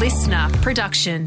listener production.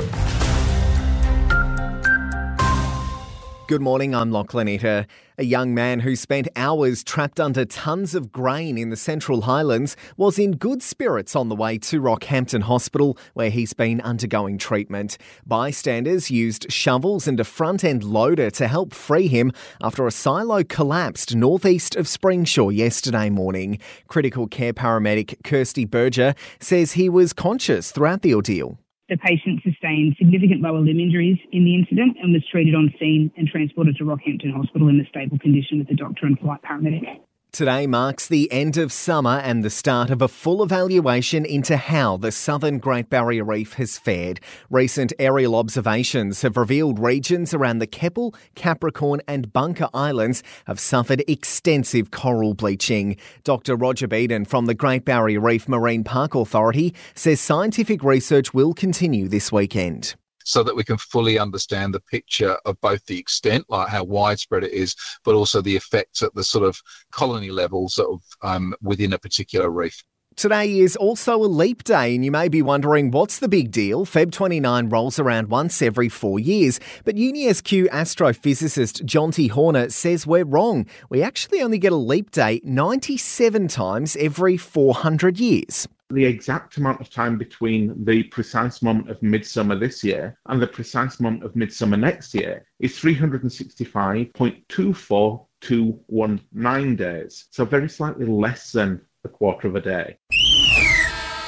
Good morning, I'm Lachlan Etter. A young man who spent hours trapped under tons of grain in the Central Highlands was in good spirits on the way to Rockhampton Hospital, where he's been undergoing treatment. Bystanders used shovels and a front end loader to help free him after a silo collapsed northeast of Springsure yesterday morning. Critical care paramedic Kirsty Berger says he was conscious throughout the ordeal. The patient sustained significant lower limb injuries in the incident and was treated on scene and transported to Rockhampton Hospital in a stable condition with the doctor and flight paramedic. Today marks the end of summer and the start of a full evaluation into how the southern Great Barrier Reef has fared. Recent aerial observations have revealed regions around the Keppel, Capricorn, and Bunker Islands have suffered extensive coral bleaching. Dr. Roger Beeden from the Great Barrier Reef Marine Park Authority says scientific research will continue this weekend so that we can fully understand the picture of both the extent, like how widespread it is, but also the effects at the sort of colony levels of um, within a particular reef. Today is also a leap day, and you may be wondering what's the big deal? Feb 29 rolls around once every four years, but UniSQ astrophysicist Jonty Horner says we're wrong. We actually only get a leap day 97 times every 400 years the exact amount of time between the precise moment of midsummer this year and the precise moment of midsummer next year is 365.24219 days. So very slightly less than a quarter of a day.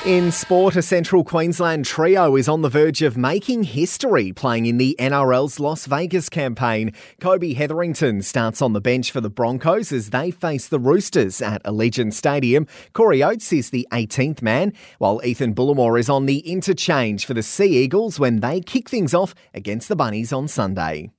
In sport, a Central Queensland trio is on the verge of making history playing in the NRL's Las Vegas campaign. Kobe Hetherington starts on the bench for the Broncos as they face the Roosters at Allegiant Stadium. Corey Oates is the 18th man, while Ethan Bullemor is on the interchange for the Sea Eagles when they kick things off against the Bunnies on Sunday.